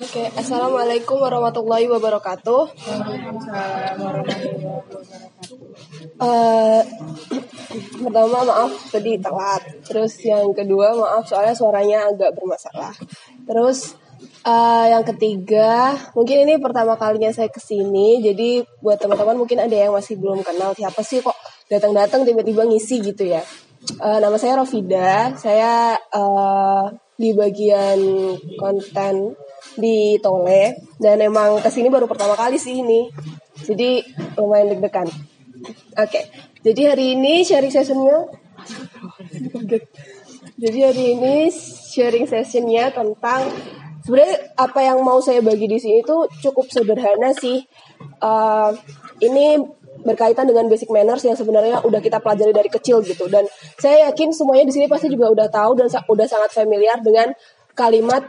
Oke, assalamualaikum warahmatullahi wabarakatuh. Eh, pertama maaf tadi telat. Terus yang kedua maaf soalnya suaranya agak bermasalah. Terus eh, yang ketiga mungkin ini pertama kalinya saya ke sini. Jadi buat teman-teman mungkin ada yang masih belum kenal siapa sih kok datang-datang tiba-tiba ngisi gitu ya. Eh, nama saya Rofida. Saya eh, di bagian konten di Tole dan emang ke sini baru pertama kali sih ini. Jadi lumayan deg-degan. Oke jadi hari ini sharing sessionnya jadi hari ini sharing sessionnya tentang sebenarnya apa yang mau saya bagi di sini itu cukup sederhana sih. Eh, ini berkaitan dengan basic manners yang sebenarnya udah kita pelajari dari kecil gitu dan saya yakin semuanya di sini pasti juga udah tahu dan udah sangat familiar dengan kalimat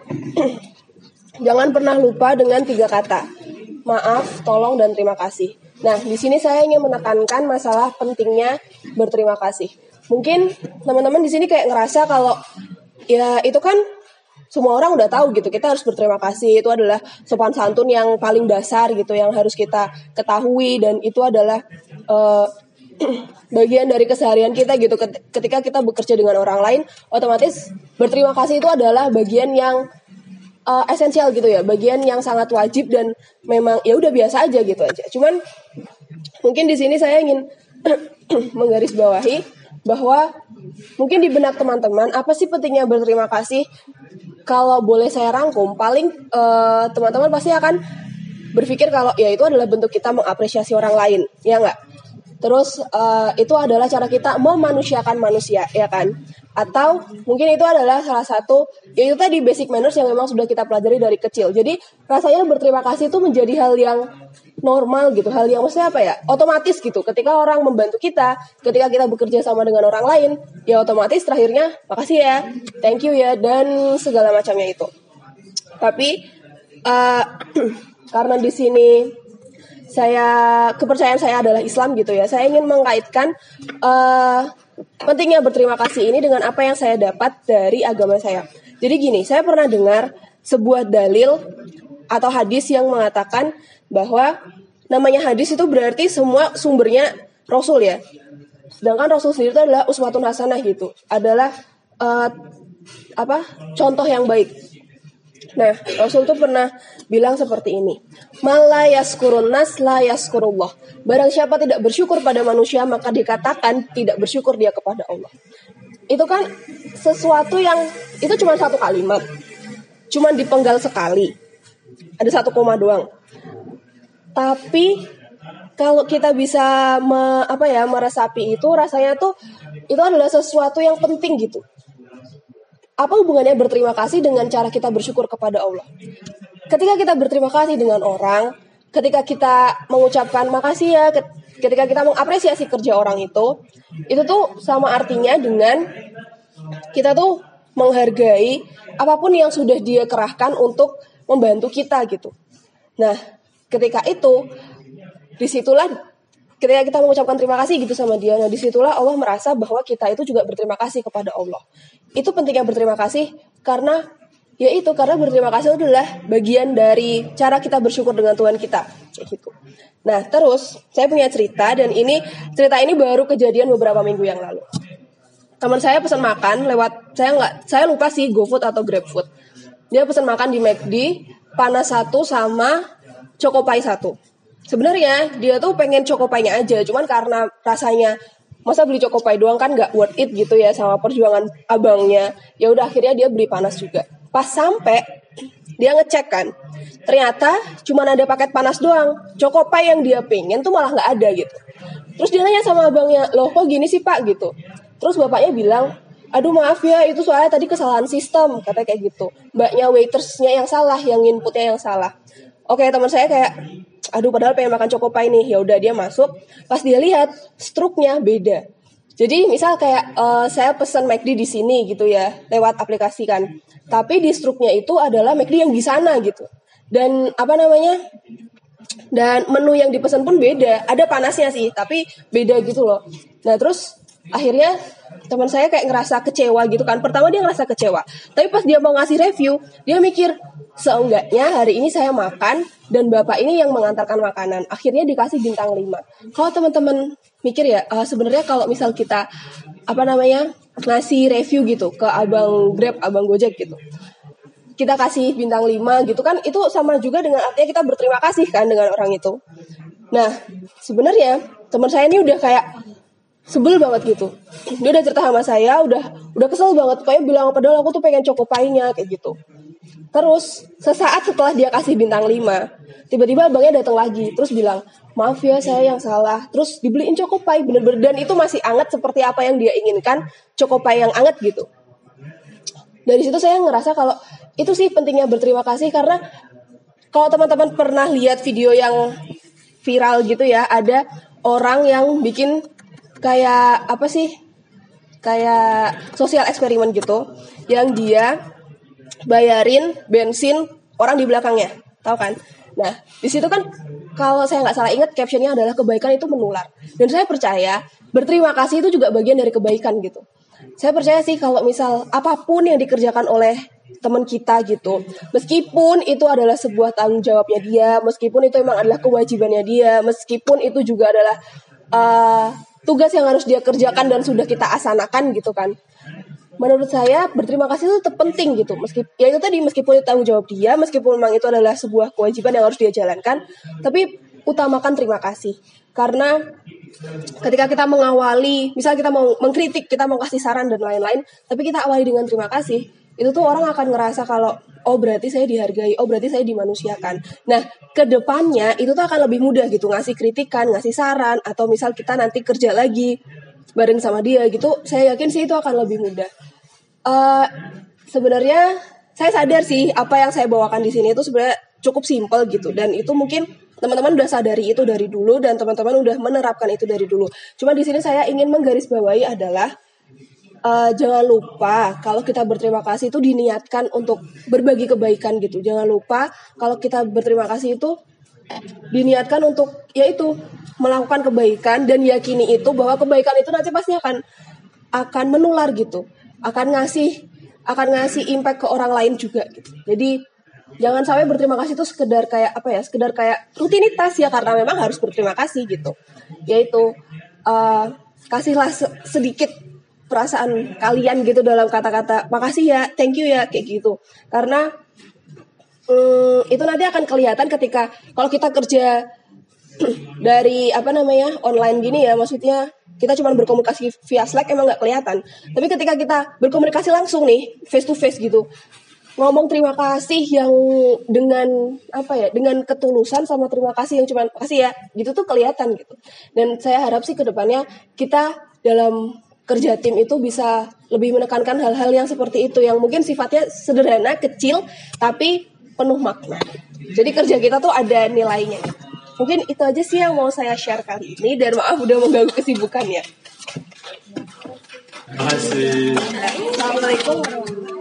jangan pernah lupa dengan tiga kata maaf, tolong dan terima kasih. Nah di sini saya ingin menekankan masalah pentingnya berterima kasih. Mungkin teman-teman di sini kayak ngerasa kalau ya itu kan semua orang udah tahu gitu kita harus berterima kasih. Itu adalah sopan santun yang paling dasar gitu yang harus kita ketahui dan itu adalah eh, bagian dari keseharian kita gitu. Ket- ketika kita bekerja dengan orang lain otomatis berterima kasih itu adalah bagian yang eh, esensial gitu ya bagian yang sangat wajib dan memang ya udah biasa aja gitu aja. Cuman mungkin di sini saya ingin menggarisbawahi bahwa mungkin di benak teman-teman apa sih pentingnya berterima kasih kalau boleh saya rangkum paling eh, teman-teman pasti akan berpikir kalau ya itu adalah bentuk kita mengapresiasi orang lain ya nggak? Terus eh, itu adalah cara kita memanusiakan manusia ya kan? Atau mungkin itu adalah salah satu ya itu tadi basic manners yang memang sudah kita pelajari dari kecil. Jadi rasanya berterima kasih itu menjadi hal yang normal gitu hal yang maksudnya apa ya? Otomatis gitu ketika orang membantu kita ketika kita bekerja sama dengan orang lain ya otomatis terakhirnya makasih ya thank you ya dan segala macamnya itu. Tapi eh, karena di sini saya kepercayaan saya adalah Islam gitu ya saya ingin mengkaitkan eh, pentingnya berterima kasih ini dengan apa yang saya dapat dari agama saya. Jadi gini saya pernah dengar sebuah dalil atau hadis yang mengatakan bahwa namanya hadis itu berarti semua sumbernya Rasul ya sedangkan Rasul sendiri itu adalah uswatun hasanah gitu adalah eh, apa contoh yang baik Nah, Rasul tuh pernah bilang seperti ini. Mala yaskurun nas la yaskurullah. Barang siapa tidak bersyukur pada manusia, maka dikatakan tidak bersyukur dia kepada Allah. Itu kan sesuatu yang itu cuma satu kalimat. Cuma dipenggal sekali. Ada satu koma doang. Tapi kalau kita bisa me- apa ya meresapi itu rasanya tuh itu adalah sesuatu yang penting gitu apa hubungannya berterima kasih dengan cara kita bersyukur kepada Allah? Ketika kita berterima kasih dengan orang, ketika kita mengucapkan makasih ya, ket- ketika kita mengapresiasi kerja orang itu, itu tuh sama artinya dengan kita tuh menghargai apa pun yang sudah dia kerahkan untuk membantu kita gitu. Nah, ketika itu di situlah ketika kita mengucapkan terima kasih gitu sama dia, nah di situlah Allah merasa bahwa kita itu juga berterima kasih kepada Allah. Itu pentingnya berterima kasih karena ya itu karena berterima kasih adalah bagian dari cara kita bersyukur dengan Tuhan kita gitu. Nah terus saya punya cerita dan ini cerita ini baru kejadian beberapa minggu yang lalu. Teman saya pesan makan lewat saya nggak saya lupa sih GoFood atau GrabFood. Dia pesan makan di McD panas satu sama Chocopai satu. Sebenarnya dia tuh pengen Chocopainya aja, cuman karena rasanya masa beli Chocopai doang kan nggak worth it gitu ya sama perjuangan abangnya. Ya udah akhirnya dia beli panas juga. Pas sampai dia ngecek kan, ternyata cuman ada paket panas doang. Chocopai yang dia pengen tuh malah nggak ada gitu. Terus dia nanya sama abangnya, loh kok gini sih pak gitu. Terus bapaknya bilang, aduh maaf ya itu soalnya tadi kesalahan sistem kata kayak gitu. Mbaknya waitersnya yang salah, yang inputnya yang salah. Oke teman saya kayak aduh padahal pengen makan Chocopai nih. Ya udah dia masuk. Pas dia lihat struknya beda. Jadi misal kayak eh, saya pesan McD di sini gitu ya lewat aplikasi kan. Tapi di struknya itu adalah McD yang di sana gitu. Dan apa namanya dan menu yang dipesan pun beda. Ada panasnya sih tapi beda gitu loh. Nah terus akhirnya teman saya kayak ngerasa kecewa gitu kan. Pertama dia ngerasa kecewa. Tapi pas dia mau ngasih review dia mikir seenggaknya hari ini saya makan dan bapak ini yang mengantarkan makanan. Akhirnya dikasih bintang 5 kalau teman-teman mikir ya uh, sebenarnya kalau misal kita apa namanya ngasih review gitu ke abang grab abang gojek gitu kita kasih bintang 5 gitu kan itu sama juga dengan artinya kita berterima kasih kan dengan orang itu. Nah sebenarnya teman saya ini udah kayak sebel banget gitu. Dia udah cerita sama saya udah udah kesel banget. Kayak bilang padahal aku tuh pengen cokopainya kayak gitu. Terus sesaat setelah dia kasih bintang 5 tiba-tiba abangnya datang lagi. Terus bilang maaf ya saya yang salah. Terus dibeliin cokopai bener-bener. Dan itu masih anget seperti apa yang dia inginkan cokopai yang anget gitu. Dari situ saya ngerasa kalau itu sih pentingnya berterima kasih karena kalau teman-teman pernah lihat video yang viral gitu ya ada orang yang bikin kayak apa sih kayak sosial eksperimen gitu yang dia bayarin bensin orang di belakangnya tahu kan? Nah di situ kan kalau saya nggak salah ingat captionnya adalah kebaikan itu menular. Dan saya percaya berterima kasih itu juga bagian dari kebaikan gitu. Saya percaya sih kalau misal apa pun yang dikerjakan oleh teman kita gitu meskipun itu adalah sebuah tanggung jawabnya dia meskipun itu memang adalah kewajibannya dia meskipun itu juga adalah uh, tugas yang harus dia kerjakan dan sudah kita asanakan gitu kan. Menurut saya berterima kasih itu tetap penting gitu. Meskipun ya itu tadi meskipun itu tanggung jawab dia meskipun memang itu adalah sebuah kewajiban yang harus dia jalankan tapi utamakan terima kasih. Karena ketika kita mengawali misal kita mau mengkritik kita mau kasih saran dan lain-lain tapi kita awali dengan terima kasih itu tuh orang akan ngerasa kalau oh berarti saya dihargai, oh berarti saya dimanusiakan. Nah, ke depannya itu tuh akan lebih mudah gitu ngasih kritikan, ngasih saran, atau misal kita nanti kerja lagi bareng sama dia gitu, saya yakin sih itu akan lebih mudah. Uh, sebenarnya saya sadar sih apa yang saya bawakan di sini itu sebenarnya cukup simpel gitu dan itu mungkin teman-teman udah sadari itu dari dulu dan teman-teman udah menerapkan itu dari dulu. Cuma di sini saya ingin menggarisbawahi adalah uh, jangan lupa kalau kita berterima kasih itu diniatkan untuk berbagi kebaikan gitu. Jangan lupa kalau kita berterima kasih itu diniatkan untuk yaitu melakukan kebaikan dan yakini itu bahwa kebaikan itu nanti pasti akan akan menular gitu. Akan ngasih akan ngasih impact ke orang lain juga gitu. Jadi jangan sampai berterima kasih itu sekedar kayak apa ya sekedar kayak rutinitas ya karena memang harus berterima kasih gitu yaitu uh, kasihlah sedikit perasaan kalian gitu dalam kata-kata makasih ya, thank you ya kayak gitu. Karena um, itu nanti akan kelihatan ketika kalau kita kerja dari apa namanya online gini ya, maksudnya kita cuma berkomunikasi via Slack emang nggak kelihatan. Tapi ketika kita berkomunikasi langsung nih face to face gitu, ngomong terima kasih yang dengan apa ya dengan ketulusan sama terima kasih yang cuma kasih ya gitu tuh kelihatan gitu dan saya harap sih ke depannya kita dalam kerja tim itu bisa lebih menekankan hal-hal yang seperti itu yang mungkin sifatnya sederhana, kecil tapi penuh makna. Jadi kerja kita tuh ada nilainya. Mungkin itu aja sih yang mau saya share kali ini dan maaf udah mengganggu kesibukannya. Terima kasih. Assalamualaikum warahmatullahi